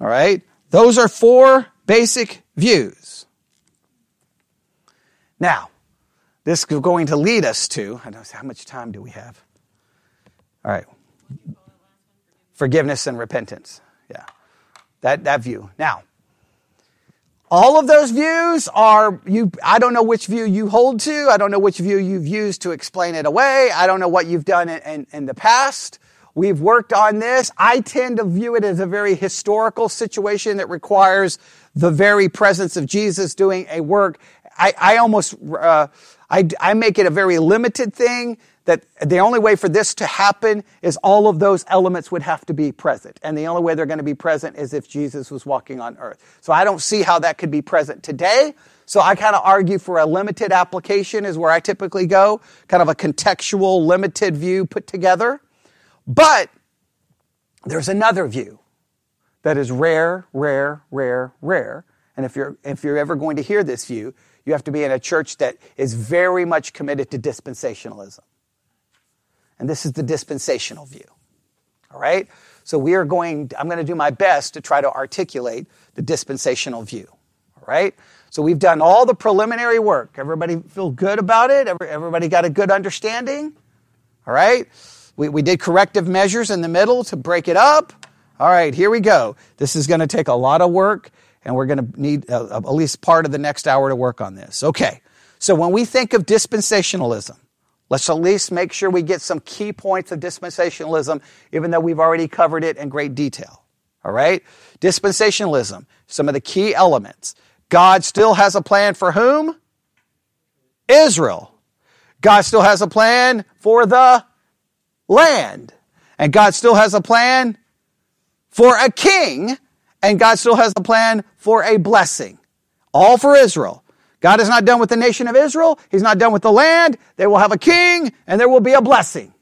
Speaker 1: All right? Those are four basic views. Now, this is going to lead us to, I don't know how much time do we have? All right. Forgiveness and repentance. Yeah. That, that view. Now, all of those views are you I don't know which view you hold to. I don't know which view you've used to explain it away. I don't know what you've done in, in, in, the past. We've worked on this. I tend to view it as a very historical situation that requires the very presence of Jesus doing a work. I, I almost uh, I, I make it a very limited thing that the only way for this to happen is all of those elements would have to be present. And the only way they're going to be present is if Jesus was walking on earth. So I don't see how that could be present today. So I kind of argue for a limited application is where I typically go, kind of a contextual, limited view put together. But there's another view that is rare, rare, rare, rare. And if you're, if you're ever going to hear this view, you have to be in a church that is very much committed to dispensationalism. And this is the dispensational view. All right? So we are going, I'm going to do my best to try to articulate the dispensational view. All right? So we've done all the preliminary work. Everybody feel good about it? Everybody got a good understanding? All right? We, we did corrective measures in the middle to break it up. All right, here we go. This is going to take a lot of work, and we're going to need uh, at least part of the next hour to work on this. Okay, so when we think of dispensationalism, Let's at least make sure we get some key points of dispensationalism, even though we've already covered it in great detail. All right? Dispensationalism, some of the key elements. God still has a plan for whom? Israel. God still has a plan for the land. And God still has a plan for a king. And God still has a plan for a blessing. All for Israel. God is not done with the nation of Israel. He's not done with the land. They will have a king and there will be a blessing.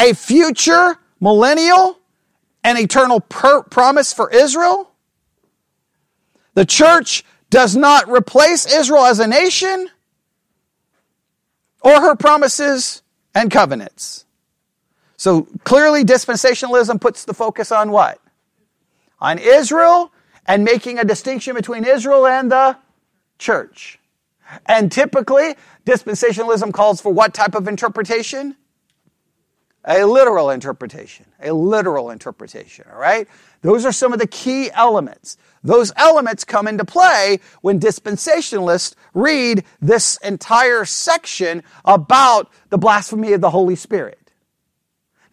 Speaker 1: A future millennial and eternal per- promise for Israel. The church does not replace Israel as a nation or her promises and covenants. So clearly dispensationalism puts the focus on what? On Israel and making a distinction between Israel and the church. And typically, dispensationalism calls for what type of interpretation? A literal interpretation. A literal interpretation, all right? Those are some of the key elements. Those elements come into play when dispensationalists read this entire section about the blasphemy of the Holy Spirit.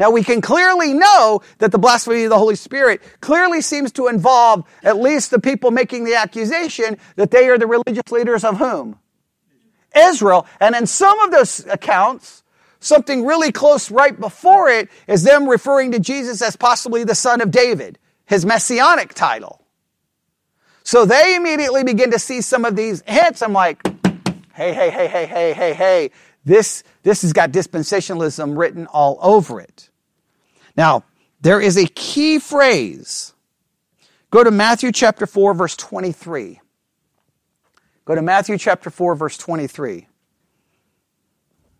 Speaker 1: Now we can clearly know that the blasphemy of the Holy Spirit clearly seems to involve at least the people making the accusation that they are the religious leaders of whom? Israel. And in some of those accounts, something really close right before it is them referring to Jesus as possibly the son of David, his messianic title. So they immediately begin to see some of these hints. I'm like, hey, hey, hey, hey, hey, hey, hey, this, this has got dispensationalism written all over it. Now, there is a key phrase. Go to Matthew chapter 4, verse 23. Go to Matthew chapter 4, verse 23.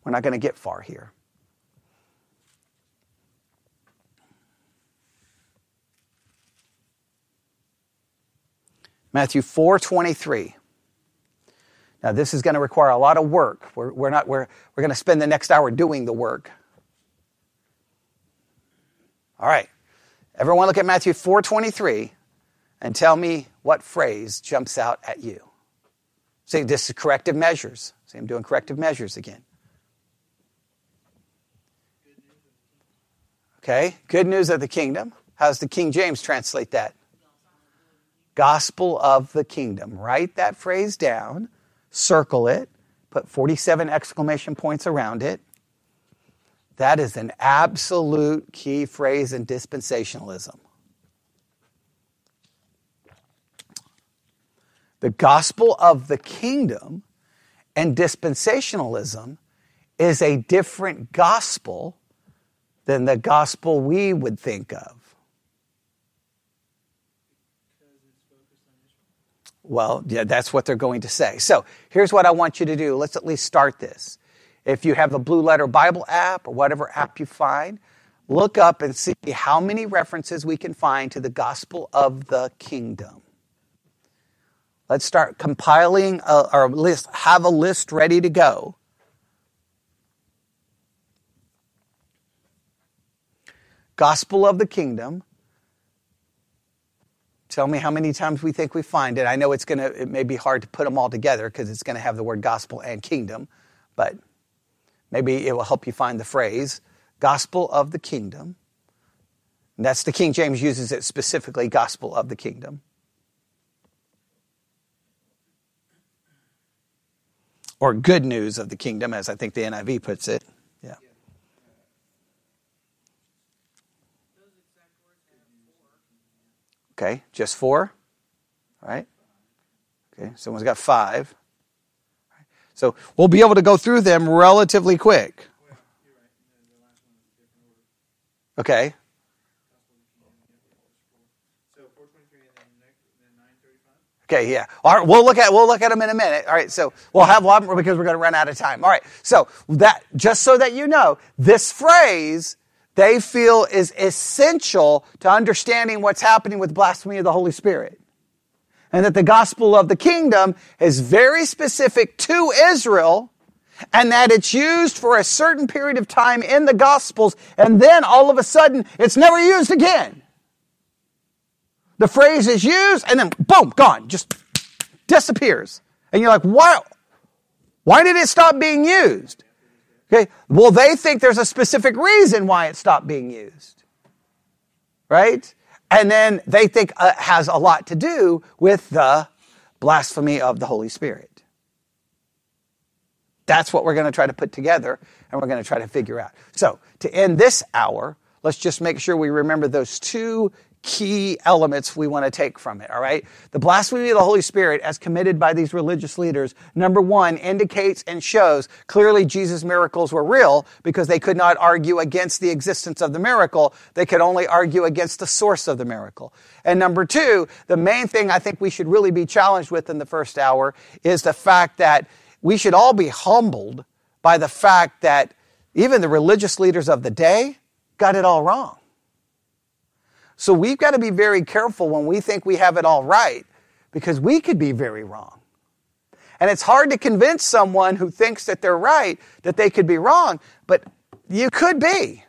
Speaker 1: We're not going to get far here. Matthew 4 23. Now, this is going to require a lot of work. We're, we're, not, we're, we're going to spend the next hour doing the work. All right. Everyone look at Matthew 4:23 and tell me what phrase jumps out at you. See, this is corrective measures. See, I'm doing corrective measures again. Okay, good news of the kingdom. How does the King James translate that? Gospel of the kingdom. Write that phrase down, circle it, put 47 exclamation points around it. That is an absolute key phrase in dispensationalism. The gospel of the kingdom and dispensationalism is a different gospel than the gospel we would think of. Well, yeah, that's what they're going to say. So here's what I want you to do. Let's at least start this. If you have the Blue Letter Bible app or whatever app you find, look up and see how many references we can find to the gospel of the kingdom. Let's start compiling uh, a, our list, have a list ready to go. Gospel of the kingdom. Tell me how many times we think we find it. I know it's going to, it may be hard to put them all together because it's going to have the word gospel and kingdom, but maybe it will help you find the phrase gospel of the kingdom. And that's the King James uses it specifically, gospel of the kingdom. or good news of the kingdom, as I think the NIV puts it. Yeah. Okay, just four? All right. Okay, someone's got five. So we'll be able to go through them relatively quick. Okay. Okay, yeah. All right, we'll look at we'll look at them in a minute. All right, so we'll have one more because we're going to run out of time. All right, so that just so that you know, this phrase they feel is essential to understanding what's happening with blasphemy of the Holy Spirit. And that the gospel of the kingdom is very specific to Israel and that it's used for a certain period of time in the gospels and then all of a sudden it's never used again. The phrase is used and then boom, gone, just disappears. And you're like, wow, why did it stop being used? Okay, well, they think there's a specific reason why it stopped being used. Right? And then they think uh, has a lot to do with the blasphemy of the Holy Spirit. That's what we're going to try to put together and we're going to try to figure out. So, to end this hour, let's just make sure we remember those two key elements we want to take from it, all right? The blasphemy of the Holy Spirit, as committed by these religious leaders, number one, indicates and shows clearly Jesus' miracles were real because they could not argue against the existence of the miracle. They could only argue against the source of the miracle. And number two, the main thing I think we should really be challenged with in the first hour is the fact that we should all be humbled by the fact that even the religious leaders of the day got it all wrong. So we've got to be very careful when we think we have it all right because we could be very wrong. And it's hard to convince someone who thinks that they're right that they could be wrong, but you could be.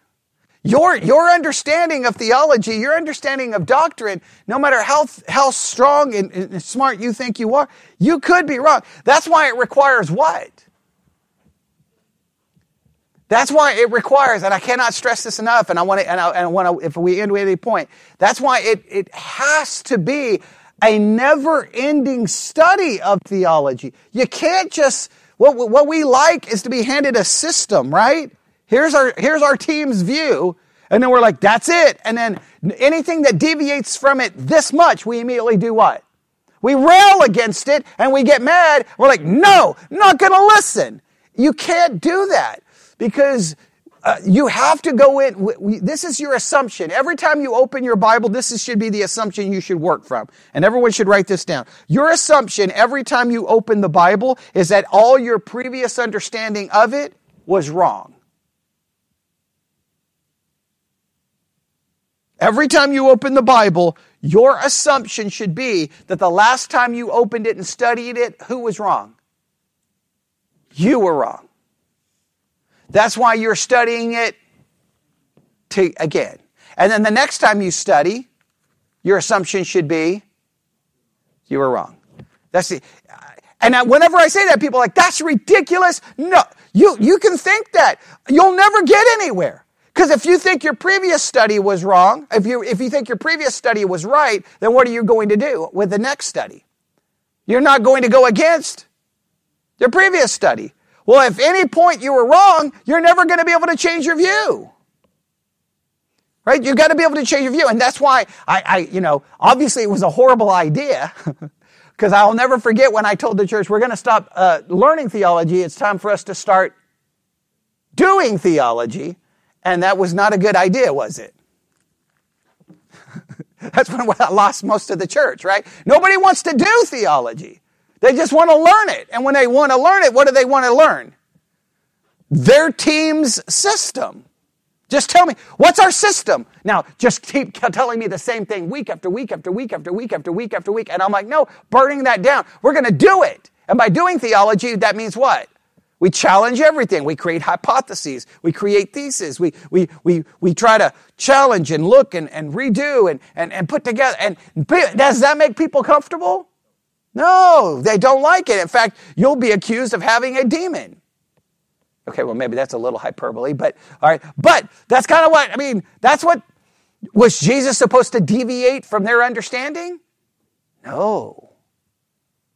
Speaker 1: Your, your understanding of theology, your understanding of doctrine, no matter how, how strong and, and smart you think you are, you could be wrong. That's why it requires what? That's why it requires, and I cannot stress this enough, and I want to, and I, and I want to, if we end with any point, that's why it, it has to be a never ending study of theology. You can't just, what, what we like is to be handed a system, right? Here's our, here's our team's view, and then we're like, that's it. And then anything that deviates from it this much, we immediately do what? We rail against it and we get mad. We're like, no, not gonna listen. You can't do that because uh, you have to go in. We, this is your assumption. Every time you open your Bible, this is, should be the assumption you should work from. And everyone should write this down. Your assumption every time you open the Bible is that all your previous understanding of it was wrong. Every time you open the Bible, your assumption should be that the last time you opened it and studied it, who was wrong? You were wrong. That's why you're studying it to, again. And then the next time you study, your assumption should be you were wrong. That's the, and whenever I say that, people are like, that's ridiculous. No, you, you can think that. You'll never get anywhere. Because if you think your previous study was wrong, if you, if you think your previous study was right, then what are you going to do with the next study? You're not going to go against your previous study. Well, if any point you were wrong, you're never going to be able to change your view. Right? You've got to be able to change your view. And that's why I, I you know, obviously it was a horrible idea. <laughs> Because I'll never forget when I told the church, we're going to stop uh, learning theology. It's time for us to start doing theology. And that was not a good idea, was it? <laughs> That's when I lost most of the church, right? Nobody wants to do theology. They just want to learn it. And when they want to learn it, what do they want to learn? Their team's system. Just tell me, what's our system? Now, just keep <laughs> telling me the same thing week after week after week after week after week after week. And I'm like, no, burning that down. We're going to do it. And by doing theology, that means what? We challenge everything. We create hypotheses. We create theses. We, we, we, we try to challenge and look and, and redo and, and, and put together. And does that make people comfortable? No, they don't like it. In fact, you'll be accused of having a demon. Okay, well, maybe that's a little hyperbole, but all right. But that's kind of what, I mean, that's what, was Jesus supposed to deviate from their understanding? No.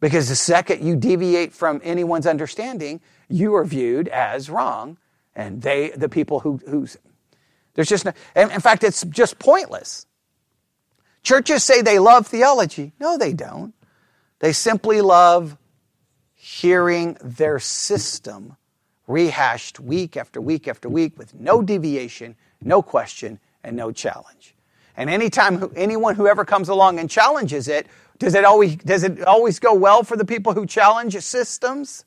Speaker 1: Because the second you deviate from anyone's understanding, you are viewed as wrong. And they, the people who, who's, there's just no, in fact, it's just pointless. Churches say they love theology. No, they don't. They simply love hearing their system rehashed week after week after week with no deviation, no question, and no challenge. And anytime anyone who ever comes along and challenges it, does it always, does it always go well for the people who challenge systems?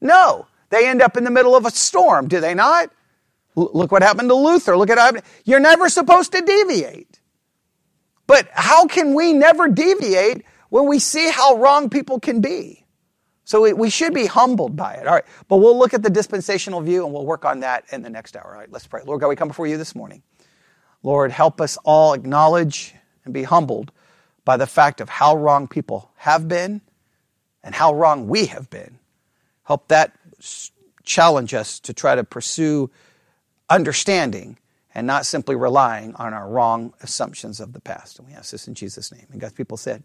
Speaker 1: No. They end up in the middle of a storm, do they not? L- look what happened to Luther. Look at you're never supposed to deviate. But how can we never deviate when we see how wrong people can be? So we, we should be humbled by it. All right. But we'll look at the dispensational view and we'll work on that in the next hour. All right. Let's pray. Lord God, we come before you this morning. Lord, help us all acknowledge and be humbled by the fact of how wrong people have been and how wrong we have been. Help that challenge us to try to pursue understanding and not simply relying on our wrong assumptions of the past. And we ask this in Jesus' name. And God's people said,